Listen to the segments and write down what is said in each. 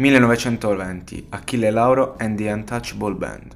1920 Achille Lauro and the Untouchable Band.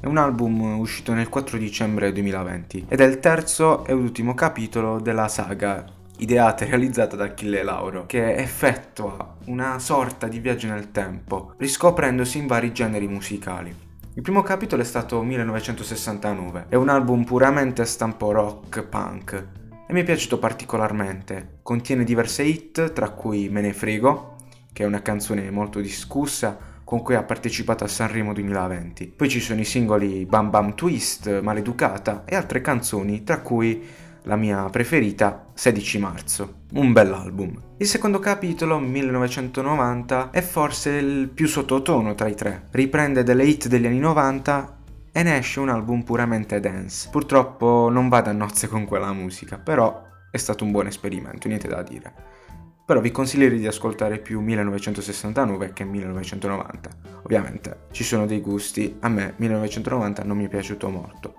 È un album uscito nel 4 dicembre 2020 ed è il terzo e ultimo capitolo della saga ideata e realizzata da Achille Lauro, che effettua una sorta di viaggio nel tempo, riscoprendosi in vari generi musicali. Il primo capitolo è stato 1969, è un album puramente stampo rock punk e mi è piaciuto particolarmente. Contiene diverse hit, tra cui Me ne frego, che è una canzone molto discussa con cui ha partecipato a Sanremo 2020. Poi ci sono i singoli Bam Bam Twist, Maleducata e altre canzoni, tra cui la mia preferita 16 marzo, un bell'album. Il secondo capitolo, 1990, è forse il più sottotono tra i tre. Riprende delle hit degli anni 90 e ne esce un album puramente dance. Purtroppo non vado a nozze con quella musica, però è stato un buon esperimento, niente da dire però vi consiglierei di ascoltare più 1969 che 1990. Ovviamente ci sono dei gusti, a me 1990 non mi è piaciuto molto.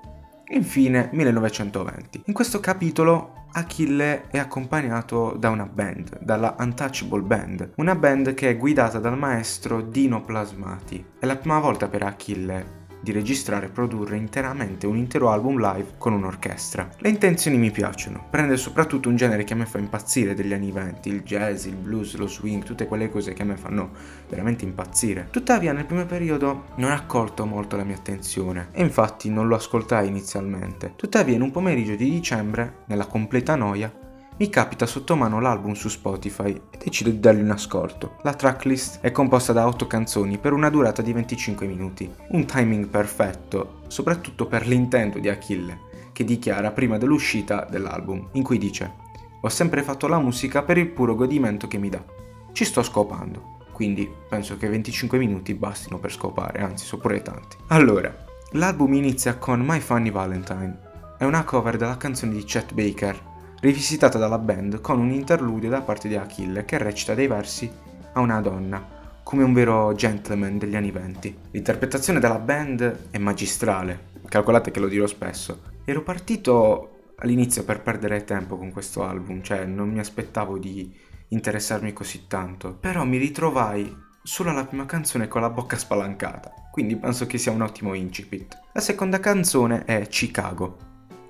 Infine 1920. In questo capitolo Achille è accompagnato da una band, dalla Untouchable Band, una band che è guidata dal maestro Dino Plasmati. È la prima volta per Achille di registrare e produrre interamente un intero album live con un'orchestra. Le intenzioni mi piacciono, prende soprattutto un genere che a me fa impazzire degli anni 20, il jazz, il blues, lo swing, tutte quelle cose che a me fanno veramente impazzire. Tuttavia nel primo periodo non ha colto molto la mia attenzione e infatti non lo ascoltai inizialmente. Tuttavia in un pomeriggio di dicembre, nella completa noia, mi capita sotto mano l'album su Spotify e decido di dargli un ascolto. La tracklist è composta da 8 canzoni per una durata di 25 minuti, un timing perfetto, soprattutto per l'intento di Achille, che dichiara prima dell'uscita dell'album, in cui dice Ho sempre fatto la musica per il puro godimento che mi dà. Ci sto scopando, quindi penso che 25 minuti bastino per scopare, anzi sono pure tanti. Allora, l'album inizia con My Funny Valentine. È una cover della canzone di Chet Baker rivisitata dalla band con un interludio da parte di Achille che recita dei versi a una donna, come un vero gentleman degli anni venti. L'interpretazione della band è magistrale, calcolate che lo dirò spesso. Ero partito all'inizio per perdere tempo con questo album, cioè non mi aspettavo di interessarmi così tanto, però mi ritrovai solo alla prima canzone con la bocca spalancata, quindi penso che sia un ottimo incipit. La seconda canzone è Chicago,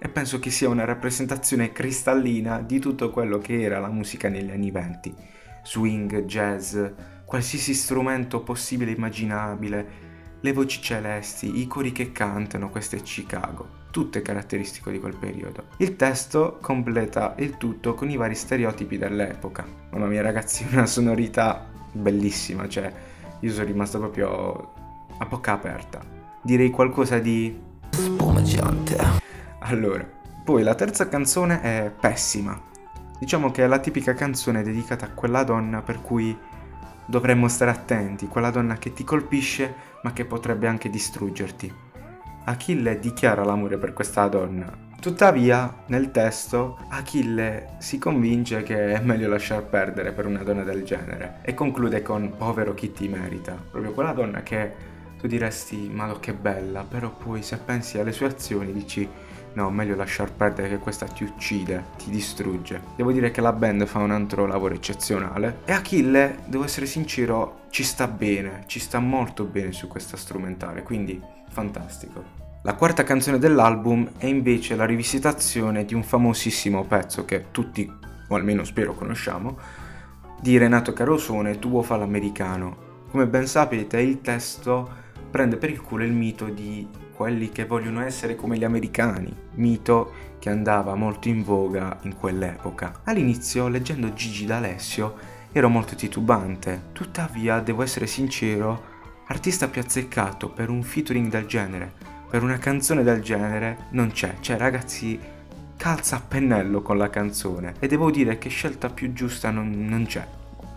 e penso che sia una rappresentazione cristallina di tutto quello che era la musica negli anni venti. Swing, jazz, qualsiasi strumento possibile e immaginabile, le voci celesti, i cori che cantano, questo è Chicago, tutte caratteristiche di quel periodo. Il testo completa il tutto con i vari stereotipi dell'epoca. Mamma mia ragazzi, una sonorità bellissima, cioè io sono rimasto proprio a bocca aperta. Direi qualcosa di... spumeggiante. Allora, poi la terza canzone è pessima. Diciamo che è la tipica canzone dedicata a quella donna per cui dovremmo stare attenti, quella donna che ti colpisce ma che potrebbe anche distruggerti. Achille dichiara l'amore per questa donna. Tuttavia, nel testo, Achille si convince che è meglio lasciar perdere per una donna del genere e conclude con povero chi ti merita. Proprio quella donna che tu diresti ma che bella, però poi se pensi alle sue azioni dici no, meglio lasciar perdere che questa ti uccide, ti distrugge. Devo dire che la band fa un altro lavoro eccezionale e Achille, devo essere sincero, ci sta bene, ci sta molto bene su questa strumentale, quindi fantastico. La quarta canzone dell'album è invece la rivisitazione di un famosissimo pezzo che tutti, o almeno spero conosciamo, di Renato Carosone, Tuo fa l'americano. Come ben sapete il testo prende per il culo il mito di quelli che vogliono essere come gli americani, mito che andava molto in voga in quell'epoca. All'inizio, leggendo Gigi D'Alessio, ero molto titubante, tuttavia, devo essere sincero, artista più azzeccato per un featuring del genere, per una canzone del genere, non c'è. Cioè, ragazzi, calza a pennello con la canzone e devo dire che scelta più giusta non, non c'è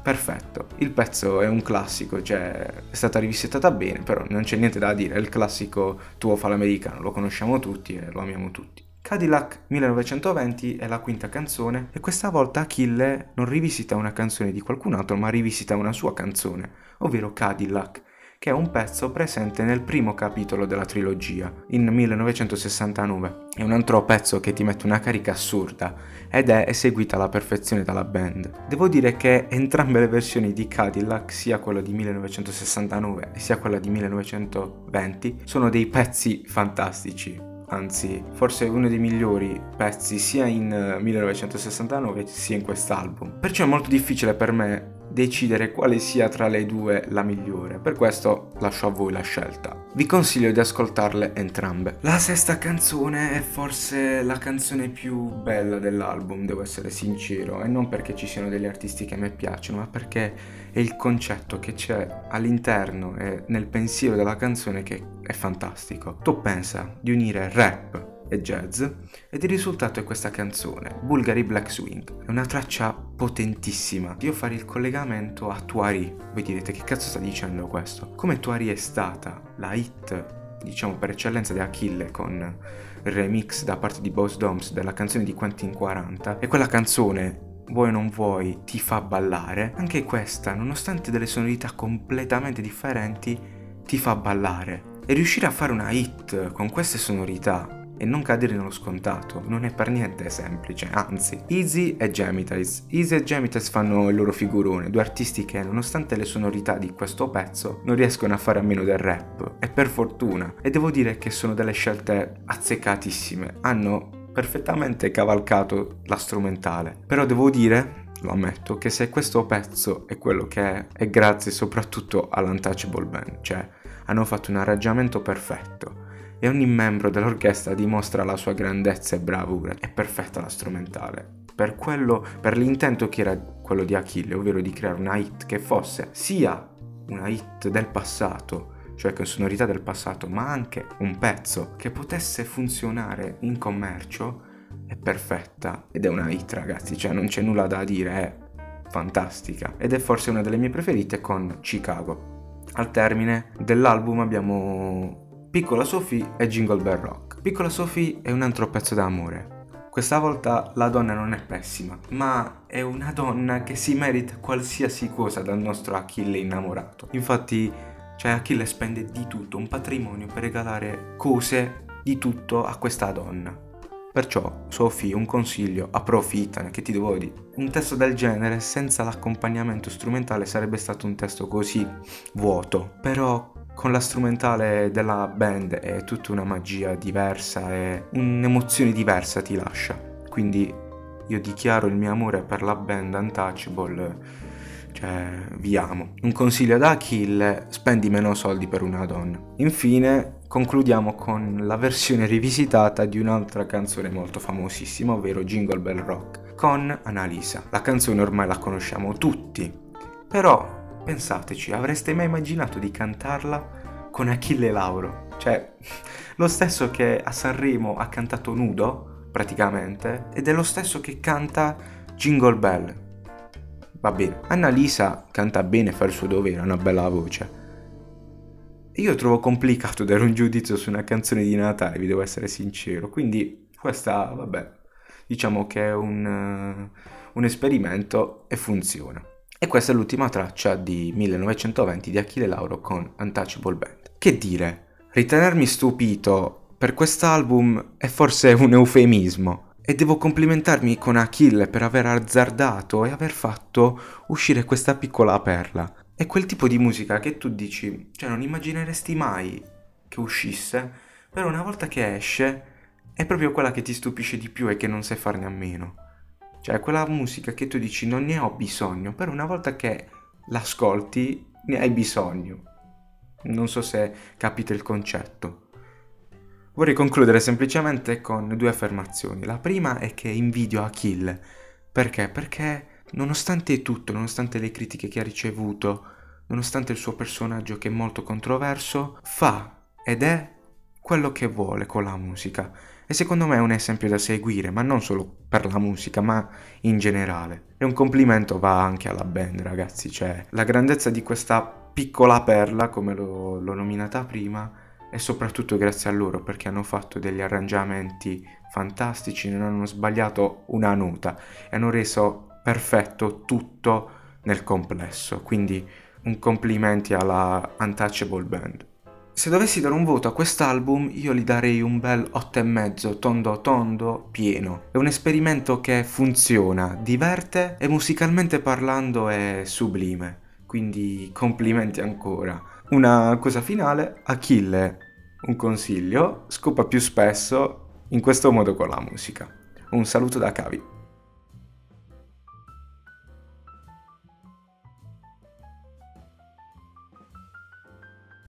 perfetto. Il pezzo è un classico, cioè è stata rivisitata bene, però non c'è niente da dire, è il classico tuo fa l'americano, lo conosciamo tutti e lo amiamo tutti. Cadillac 1920 è la quinta canzone e questa volta Achille non rivisita una canzone di qualcun altro ma rivisita una sua canzone, ovvero Cadillac, che è un pezzo presente nel primo capitolo della trilogia, in 1969. È un altro pezzo che ti mette una carica assurda ed è eseguita alla perfezione dalla band. Devo dire che entrambe le versioni di Cadillac, sia quella di 1969 e sia quella di 1920, sono dei pezzi fantastici anzi forse uno dei migliori pezzi sia in 1969 sia in quest'album. Perciò è molto difficile per me decidere quale sia tra le due la migliore, per questo lascio a voi la scelta. Vi consiglio di ascoltarle entrambe. La sesta canzone è forse la canzone più bella dell'album, devo essere sincero, e non perché ci siano degli artisti che a me piacciono, ma perché è il concetto che c'è all'interno e nel pensiero della canzone che è fantastico. Tu pensa di unire rap e jazz ed il risultato è questa canzone, Bulgari Black Swing. È una traccia potentissima. Io fare il collegamento a Tuari. Voi direte che cazzo sta dicendo questo? Come Tuari è stata la hit, diciamo per eccellenza di Achille con il remix da parte di Boss Doms della canzone di Quentin 40 e quella canzone vuoi o non vuoi ti fa ballare, anche questa, nonostante delle sonorità completamente differenti, ti fa ballare. E riuscire a fare una hit con queste sonorità e non cadere nello scontato non è per niente semplice, anzi. Easy e Gemitize. Easy e Gemitize fanno il loro figurone, due artisti che nonostante le sonorità di questo pezzo non riescono a fare a meno del rap, e per fortuna. E devo dire che sono delle scelte azzeccatissime, hanno perfettamente cavalcato la strumentale. Però devo dire lo ammetto, che se questo pezzo è quello che è, è grazie soprattutto all'Untouchable Band, cioè hanno fatto un arrangiamento perfetto e ogni membro dell'orchestra dimostra la sua grandezza e bravura. È perfetta la strumentale. Per, quello, per l'intento che era quello di Achille, ovvero di creare una hit che fosse sia una hit del passato, cioè con sonorità del passato, ma anche un pezzo che potesse funzionare in commercio, è perfetta ed è una hit ragazzi, cioè non c'è nulla da dire, è fantastica ed è forse una delle mie preferite con Chicago. Al termine dell'album abbiamo Piccola Sophie e Jingle Bell Rock. Piccola Sophie è un altro pezzo d'amore. Questa volta la donna non è pessima, ma è una donna che si merita qualsiasi cosa dal nostro Achille innamorato. Infatti, cioè Achille spende di tutto, un patrimonio per regalare cose di tutto a questa donna. Perciò, Sophie, un consiglio, approfittane, che ti devo dire. Un testo del genere senza l'accompagnamento strumentale sarebbe stato un testo così vuoto. Però con la strumentale della band è tutta una magia diversa e un'emozione diversa ti lascia. Quindi io dichiaro il mio amore per la band Untouchable, cioè vi amo. Un consiglio da Achille, spendi meno soldi per una donna. Infine concludiamo con la versione rivisitata di un'altra canzone molto famosissima, ovvero Jingle Bell Rock, con Annalisa. La canzone ormai la conosciamo tutti, però Pensateci, avreste mai immaginato di cantarla con Achille Lauro? Cioè, lo stesso che a Sanremo ha cantato nudo, praticamente, ed è lo stesso che canta Jingle Bell. Va bene, Annalisa canta bene, fa il suo dovere, ha una bella voce. Io trovo complicato dare un giudizio su una canzone di Natale, vi devo essere sincero. Quindi questa, vabbè, diciamo che è un, un esperimento e funziona. E questa è l'ultima traccia di 1920 di Achille Lauro con Untouchable Band. Che dire, ritenermi stupito per quest'album è forse un eufemismo. E devo complimentarmi con Achille per aver azzardato e aver fatto uscire questa piccola perla. È quel tipo di musica che tu dici, cioè non immagineresti mai che uscisse, però una volta che esce è proprio quella che ti stupisce di più e che non sai farne a meno. Cioè quella musica che tu dici non ne ho bisogno, però una volta che l'ascolti ne hai bisogno. Non so se capite il concetto. Vorrei concludere semplicemente con due affermazioni. La prima è che invidio Achille. Perché? Perché nonostante tutto, nonostante le critiche che ha ricevuto, nonostante il suo personaggio che è molto controverso, fa ed è quello che vuole con la musica e secondo me è un esempio da seguire, ma non solo per la musica, ma in generale. E un complimento va anche alla band, ragazzi, cioè la grandezza di questa piccola perla, come l'ho, l'ho nominata prima, è soprattutto grazie a loro perché hanno fatto degli arrangiamenti fantastici, non hanno sbagliato una nota e hanno reso perfetto tutto nel complesso. Quindi un complimenti alla Untouchable Band. Se dovessi dare un voto a quest'album, io gli darei un bel 8,5 tondo tondo pieno. È un esperimento che funziona, diverte e musicalmente parlando è sublime. Quindi complimenti ancora. Una cosa finale, Achille, un consiglio, scopa più spesso in questo modo con la musica. Un saluto da Cavi.